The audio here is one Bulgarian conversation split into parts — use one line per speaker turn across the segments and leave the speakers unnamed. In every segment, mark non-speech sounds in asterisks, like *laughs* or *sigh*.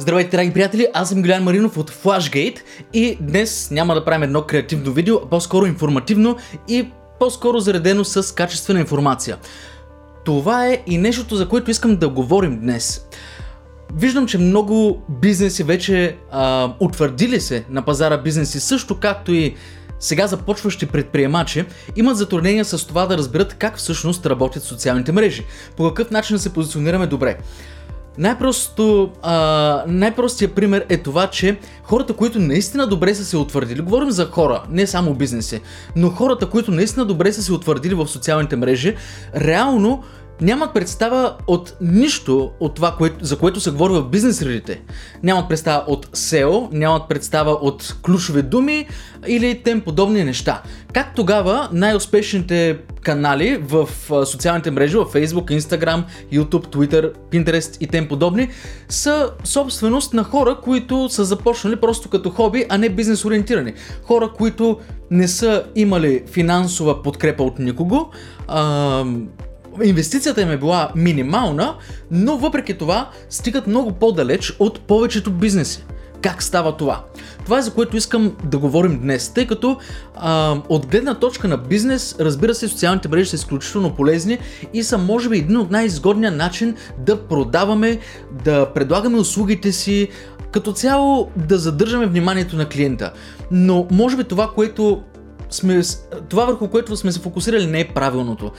Здравейте, драги приятели, аз съм Гилян Маринов от Flashgate и днес няма да правим едно креативно видео, а по-скоро информативно и по-скоро заредено с качествена информация. Това е и нещото, за което искам да говорим днес. Виждам, че много бизнеси вече а, утвърдили се на пазара бизнеси, също както и сега започващи предприемачи имат затруднения с това да разберат как всъщност работят социалните мрежи, по какъв начин да се позиционираме добре. Най-просто, а, най-простият пример е това, че хората, които наистина добре са се утвърдили, говорим за хора, не само бизнеси, но хората, които наистина добре са се утвърдили в социалните мрежи, реално нямат представа от нищо от това, което, за което се говори в бизнес средите. Нямат представа от SEO, нямат представа от ключови думи или тем подобни неща. Как тогава най-успешните канали в социалните мрежи, в Facebook, Instagram, YouTube, Twitter, Pinterest и тем подобни, са собственост на хора, които са започнали просто като хоби, а не бизнес ориентирани. Хора, които не са имали финансова подкрепа от никого, а, инвестицията им е била минимална, но въпреки това стигат много по-далеч от повечето бизнеси. Как става това? Това е за което искам да говорим днес, тъй като а, от гледна точка на бизнес, разбира се, социалните мрежи са изключително полезни и са може би един от най-изгодния начин да продаваме, да предлагаме услугите си, като цяло да задържаме вниманието на клиента. Но може би това, което сме, това върху което сме се фокусирали не е правилното.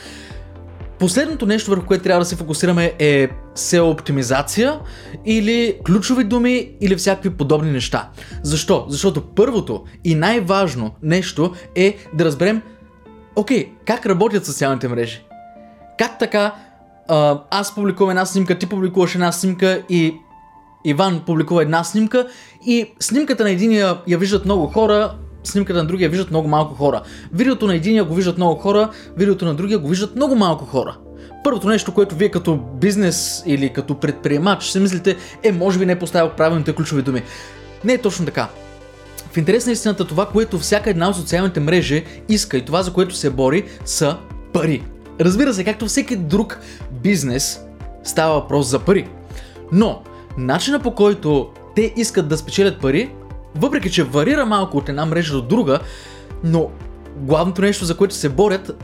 Последното нещо, върху което трябва да се фокусираме е SEO оптимизация или ключови думи или всякакви подобни неща. Защо? Защото първото и най-важно нещо е да разберем окей, как работят социалните мрежи. Как така аз публикувам една снимка, ти публикуваш една снимка и Иван публикува една снимка и снимката на единия я виждат много хора, снимката на другия виждат много малко хора. Видеото на единия го виждат много хора, видеото на другия го виждат много малко хора. Първото нещо, което вие като бизнес или като предприемач си мислите е, може би не е поставил правилните ключови думи. Не е точно така. В интерес на истината това, което всяка една от социалните мрежи иска и това, за което се бори, са пари. Разбира се, както всеки друг бизнес, става въпрос за пари. Но, начина по който те искат да спечелят пари въпреки че варира малко от една мрежа до друга, но главното нещо, за което се борят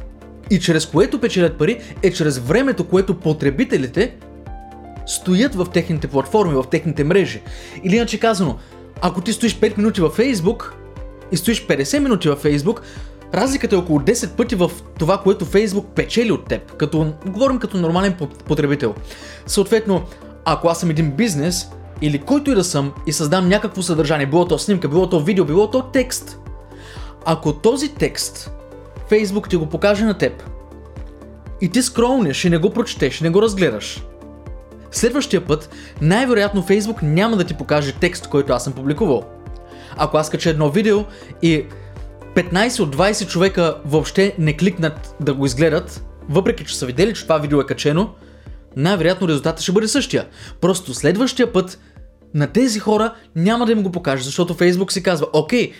и чрез което печелят пари, е чрез времето, което потребителите стоят в техните платформи, в техните мрежи. Или иначе казано, ако ти стоиш 5 минути във Facebook и стоиш 50 минути във Facebook, разликата е около 10 пъти в това, което Facebook печели от теб. Като, говорим като нормален потребител. Съответно, ако аз съм един бизнес, или който и да съм и създам някакво съдържание, било то снимка, било то видео, било то текст, ако този текст Фейсбук ти го покаже на теб и ти скролнеш и не го прочетеш, не го разгледаш, следващия път най-вероятно Фейсбук няма да ти покаже текст, който аз съм публикувал. Ако аз кача едно видео и 15 от 20 човека въобще не кликнат да го изгледат, въпреки че са видели, че това видео е качено, най-вероятно резултатът ще бъде същия. Просто следващия път на тези хора няма да им го покаже, защото Фейсбук си казва, окей,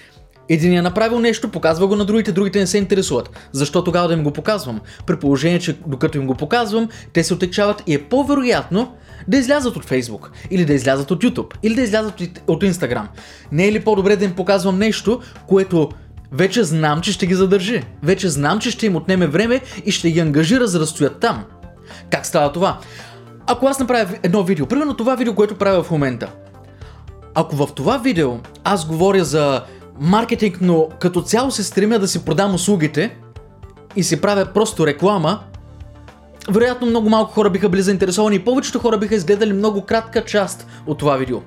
един е направил нещо, показва го на другите, другите не се интересуват. Защо тогава да им го показвам? При положение, че докато им го показвам, те се отекчават и е по-вероятно да излязат от Facebook, или да излязат от YouTube, или да излязат от Instagram. Не е ли по-добре да им показвам нещо, което вече знам, че ще ги задържи. Вече знам, че ще им отнеме време и ще ги ангажира за да стоят там. Как става това? Ако аз направя едно видео, примерно това видео, което правя в момента, ако в това видео аз говоря за маркетинг, но като цяло се стремя да си продам услугите и си правя просто реклама, вероятно много малко хора биха били заинтересовани и повечето хора биха изгледали много кратка част от това видео.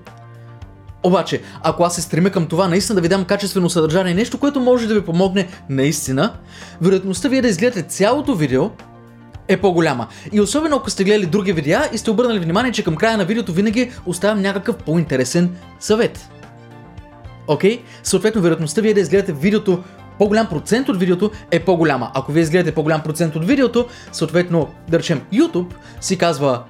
Обаче, ако аз се стремя към това наистина да ви дам качествено съдържание, нещо, което може да ви помогне наистина, вероятността вие да изгледате цялото видео е по-голяма. И особено ако сте гледали други видеа и сте обърнали внимание, че към края на видеото винаги оставям някакъв по-интересен съвет. Окей? Okay? Съответно, вероятността вие да изгледате видеото по-голям процент от видеото е по-голяма. Ако вие изгледате по-голям процент от видеото, съответно, да речем, YouTube си казва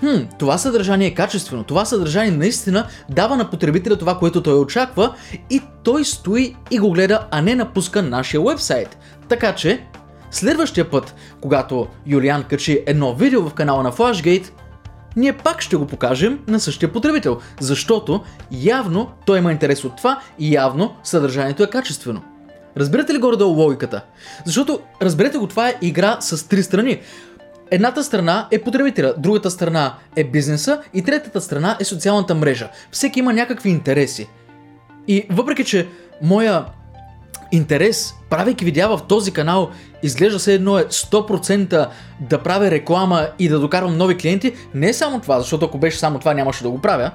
Хм, това съдържание е качествено, това съдържание наистина дава на потребителя това, което той очаква и той стои и го гледа, а не напуска нашия вебсайт. Така че, Следващия път, когато Юлиан качи едно видео в канала на Flashgate, ние пак ще го покажем на същия потребител, защото явно той има интерес от това и явно съдържанието е качествено. Разбирате ли горе-долу логиката? Защото, разберете го, това е игра с три страни. Едната страна е потребителя, другата страна е бизнеса и третата страна е социалната мрежа. Всеки има някакви интереси. И въпреки, че моя интерес, правейки видеа в този канал, изглежда се едно е 100% да правя реклама и да докарвам нови клиенти, не е само това, защото ако беше само това нямаше да го правя,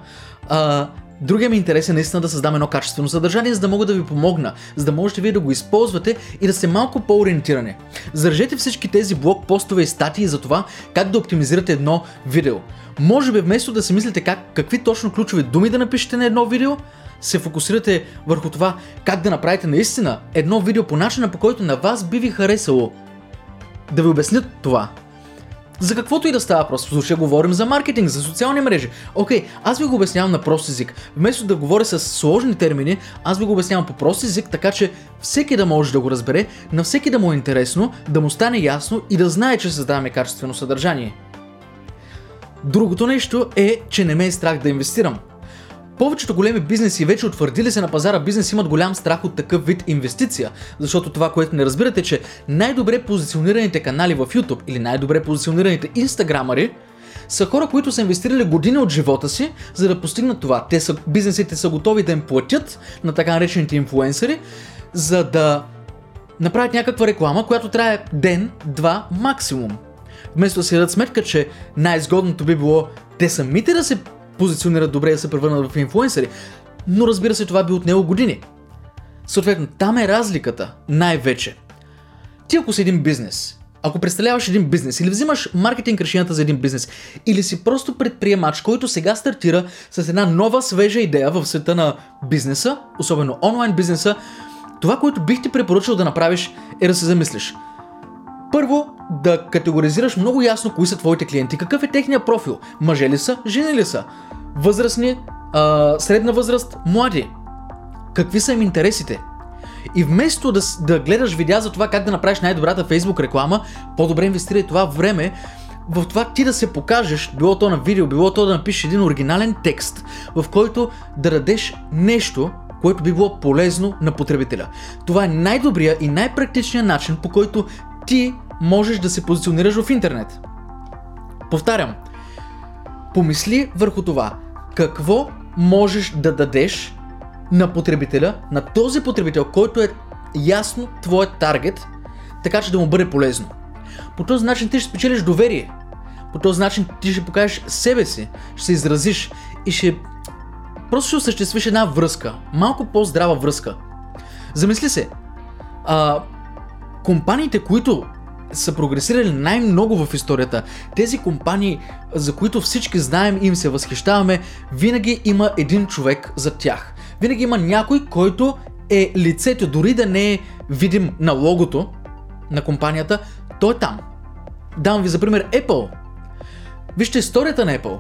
а, Другия ми интерес е наистина да създам едно качествено съдържание, за да мога да ви помогна, за да можете вие да го използвате и да сте малко по-ориентирани. Заражете всички тези блог постове и статии за това как да оптимизирате едно видео. Може би вместо да си мислите как, какви точно ключови думи да напишете на едно видео, се фокусирате върху това как да направите наистина едно видео по начина по който на вас би ви харесало. Да ви обяснят това. За каквото и да става въпрос. В случая говорим за маркетинг, за социални мрежи. Окей, аз ви го обяснявам на прост език. Вместо да говоря с сложни термини, аз ви го обяснявам по прост език, така че всеки да може да го разбере, на всеки да му е интересно, да му стане ясно и да знае, че създаваме качествено съдържание. Другото нещо е, че не ме е страх да инвестирам. Повечето големи бизнеси, вече утвърдили се на пазара бизнес, имат голям страх от такъв вид инвестиция, защото това, което не разбирате, че най-добре позиционираните канали в YouTube или най-добре позиционираните инстаграмари са хора, които са инвестирали години от живота си, за да постигнат това. Те са, бизнесите са готови да им платят на така наречените инфлуенсъри, за да направят някаква реклама, която трае ден, два максимум. Вместо да си дадат сметка, че най-изгодното би било те самите да се позиционират добре да се превърнат в инфлуенсъри. Но разбира се, това би отнело години. Съответно, там е разликата най-вече. Ти ако си един бизнес, ако представляваш един бизнес или взимаш маркетинг решенията за един бизнес, или си просто предприемач, който сега стартира с една нова свежа идея в света на бизнеса, особено онлайн бизнеса, това, което бих ти препоръчал да направиш е да се замислиш. Първо, да категоризираш много ясно кои са твоите клиенти, какъв е техния профил, мъже ли са, жени ли са, възрастни, а, средна възраст, млади. Какви са им интересите? И вместо да, да гледаш видеа за това как да направиш най-добрата Facebook реклама, по-добре инвестирай това време в това ти да се покажеш, било то на видео, било то да напишеш един оригинален текст, в който да дадеш нещо, което би било полезно на потребителя. Това е най-добрия и най-практичният начин, по който ти можеш да се позиционираш в интернет. Повтарям, помисли върху това, какво можеш да дадеш на потребителя, на този потребител, който е ясно твоят таргет, така че да му бъде полезно. По този начин ти ще спечелиш доверие. По този начин ти ще покажеш себе си, ще се изразиш и ще просто ще осъществиш една връзка, малко по-здрава връзка. Замисли се, а, компаниите, които са прогресирали най-много в историята. Тези компании, за които всички знаем и им се възхищаваме, винаги има един човек за тях. Винаги има някой, който е лицето, дори да не е видим на логото на компанията, той е там. Давам ви за пример Apple. Вижте историята на Apple.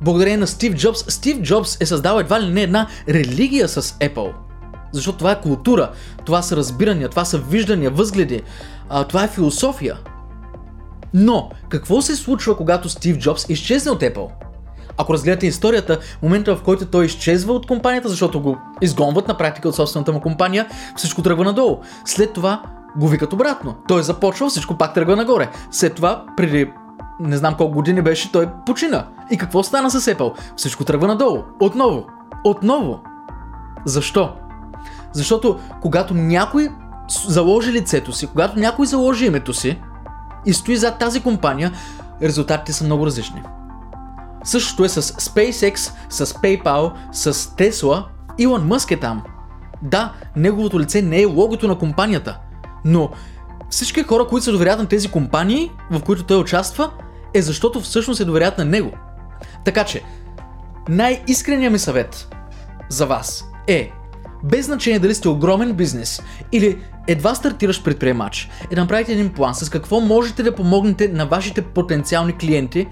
Благодарение на Стив Джобс, Стив Джобс е създал едва ли не една религия с Apple. Защото това е култура, това са разбирания, това са виждания, възгледи, а, това е философия. Но, какво се случва, когато Стив Джобс изчезне от Apple? Ако разгледате историята, момента в който той изчезва от компанията, защото го изгонват на практика от собствената му компания, всичко тръгва надолу. След това го викат обратно. Той започва, всичко пак тръгва нагоре. След това, преди не знам колко години беше, той почина. И какво стана с Apple? Всичко тръгва надолу. Отново. Отново. Защо? Защото когато някой заложи лицето си, когато някой заложи името си и стои зад тази компания, резултатите са много различни. Същото е с SpaceX, с PayPal, с Tesla. Илон Мъск е там. Да, неговото лице не е логото на компанията, но всички хора, които се доверят на тези компании, в които той участва, е защото всъщност се доверят на него. Така че, най-искреният ми съвет за вас е без значение дали сте огромен бизнес или едва стартираш предприемач, е да направите един план с какво можете да помогнете на вашите потенциални клиенти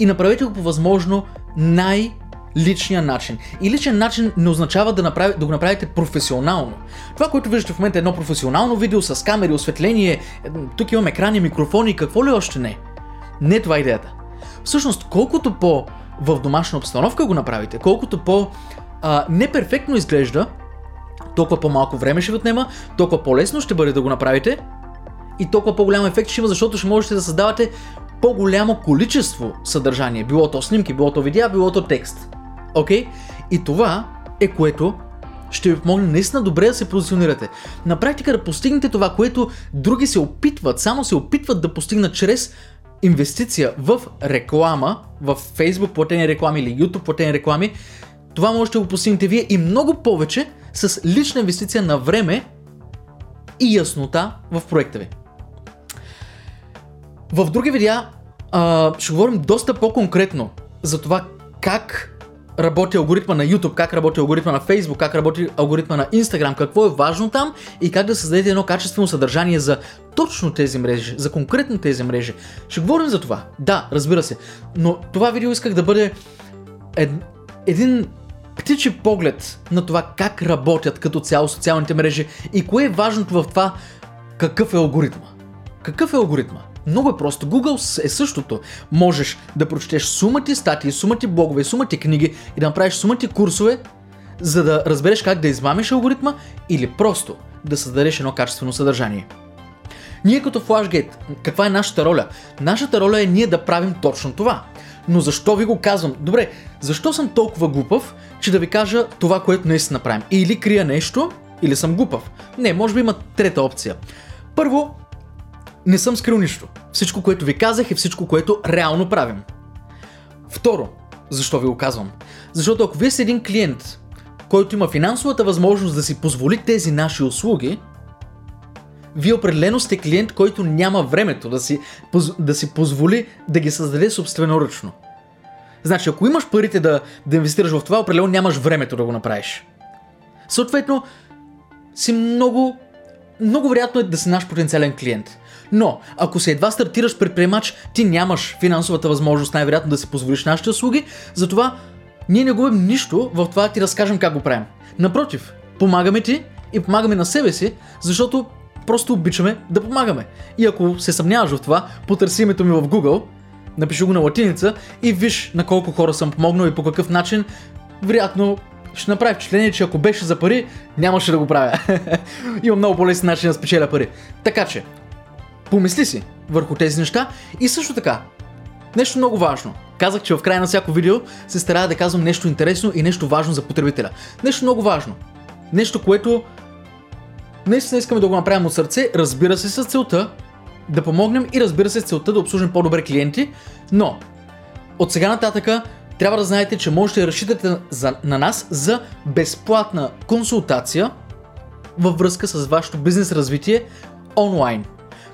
и направете го по възможно най- личния начин. И личен начин не означава да, направи, да го направите професионално. Това, което виждате в момента е едно професионално видео с камери, осветление, тук имам екрани, микрофони какво ли още не. Не е това идеята. Всъщност, колкото по в домашна обстановка го направите, колкото по а, неперфектно изглежда, толкова по-малко време ще ви отнема, толкова по-лесно ще бъде да го направите и толкова по-голям ефект ще има, защото ще можете да създавате по-голямо количество съдържание. Било то снимки, било то видеа, било то текст. Окей? Okay? И това е което ще ви помогне наистина добре да се позиционирате. На практика да постигнете това, което други се опитват, само се опитват да постигнат чрез инвестиция в реклама, в Facebook платени реклами или YouTube платени реклами, това можете да го постигнете вие и много повече с лична инвестиция на време и яснота в проекта ви. В други видеа а, ще говорим доста по-конкретно за това как работи алгоритма на YouTube, как работи алгоритма на Facebook, как работи алгоритма на Instagram, какво е важно там и как да създадете едно качествено съдържание за точно тези мрежи, за конкретно тези мрежи. Ще говорим за това. Да, разбира се. Но това видео исках да бъде ед, един птичи поглед на това как работят като цяло социалните мрежи и кое е важното в това какъв е алгоритма. Какъв е алгоритма? Много е просто. Google е същото. Можеш да прочетеш сумати статии, сумати блогове, сумати книги и да направиш сумати курсове, за да разбереш как да измамиш алгоритма или просто да създадеш едно качествено съдържание. Ние като FlashGate, каква е нашата роля? Нашата роля е ние да правим точно това. Но защо ви го казвам? Добре, защо съм толкова глупав, че да ви кажа това, което наистина правим? Или крия нещо, или съм глупав. Не, може би има трета опция. Първо, не съм скрил нищо. Всичко, което ви казах е всичко, което реално правим. Второ, защо ви го казвам? Защото ако вие сте един клиент, който има финансовата възможност да си позволи тези наши услуги, вие определено сте клиент, който няма времето да си, да си позволи да ги създаде собственоръчно. Значи, ако имаш парите да, да инвестираш в това, определено нямаш времето да го направиш. Съответно, си много, много вероятно е да си наш потенциален клиент. Но, ако се едва стартираш предприемач, ти нямаш финансовата възможност най-вероятно да си позволиш нашите услуги, затова ние не губим нищо в това да ти разкажем как го правим. Напротив, помагаме ти и помагаме на себе си, защото просто обичаме да помагаме. И ако се съмняваш в това, потърси името ми в Google, напиши го на латиница и виж на колко хора съм помогнал и по какъв начин. Вероятно ще направи впечатление, че ако беше за пари, нямаше да го правя. *laughs* Имам много по-лесен начин да спечеля пари. Така че, Помисли си върху тези неща и също така, нещо много важно. Казах, че в края на всяко видео се старая да казвам нещо интересно и нещо важно за потребителя. Нещо много важно. Нещо, което наистина искаме да го направим от сърце, разбира се с целта да помогнем и разбира се с целта да обслужим по-добре клиенти, но от сега нататъка трябва да знаете, че можете да разчитате за, на нас за безплатна консултация във връзка с вашето бизнес развитие онлайн.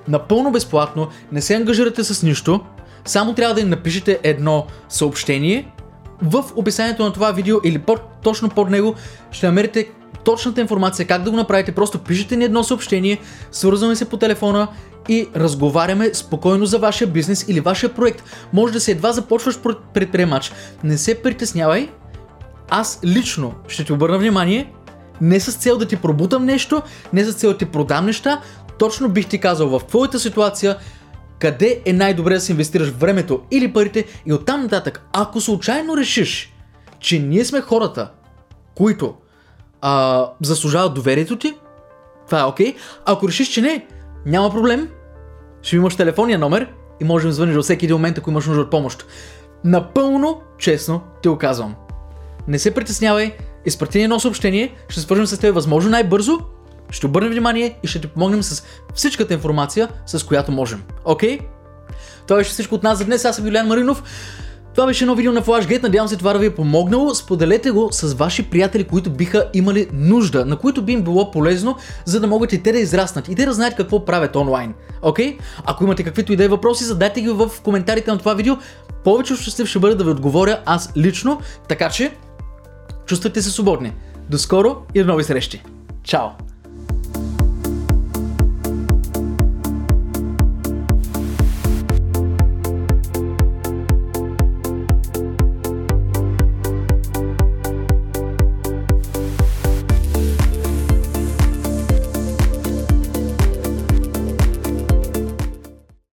Напълно безплатно, не се ангажирате с нищо, само трябва да им напишете едно съобщение. В описанието на това видео или по- точно под него ще намерите точната информация как да го направите. Просто пишете ни едно съобщение, свързваме се по телефона и разговаряме спокойно за вашия бизнес или вашия проект. Може да се едва започваш предприемач. Не се притеснявай. Аз лично ще ти обърна внимание не с цел да ти пробутам нещо, не с цел да ти продам неща, точно бих ти казал в твоята ситуация къде е най-добре да си инвестираш времето или парите и оттам нататък, ако случайно решиш, че ние сме хората, които а, заслужават доверието ти, това е окей. Okay. Ако решиш, че не, няма проблем, ще имаш телефонния номер и можем да звъниш във всеки един момент, ако имаш нужда от помощ. Напълно честно ти го казвам. Не се притеснявай, изпрати едно съобщение, ще свържем с теб възможно най-бързо ще обърнем внимание и ще ти помогнем с всичката информация, с която можем. Окей? Okay? Това беше всичко от нас за днес. Аз съм Юлиан Маринов. Това беше едно видео на FlashGate. Надявам се това да ви е помогнало. Споделете го с ваши приятели, които биха имали нужда, на които би им било полезно, за да могат и те да израснат и те да знаят какво правят онлайн. Окей? Okay? Ако имате каквито идеи въпроси, задайте ги в коментарите на това видео. Повече щастлив ще бъда да ви отговоря аз лично, така че чувствайте се свободни. До скоро и до нови срещи. Чао!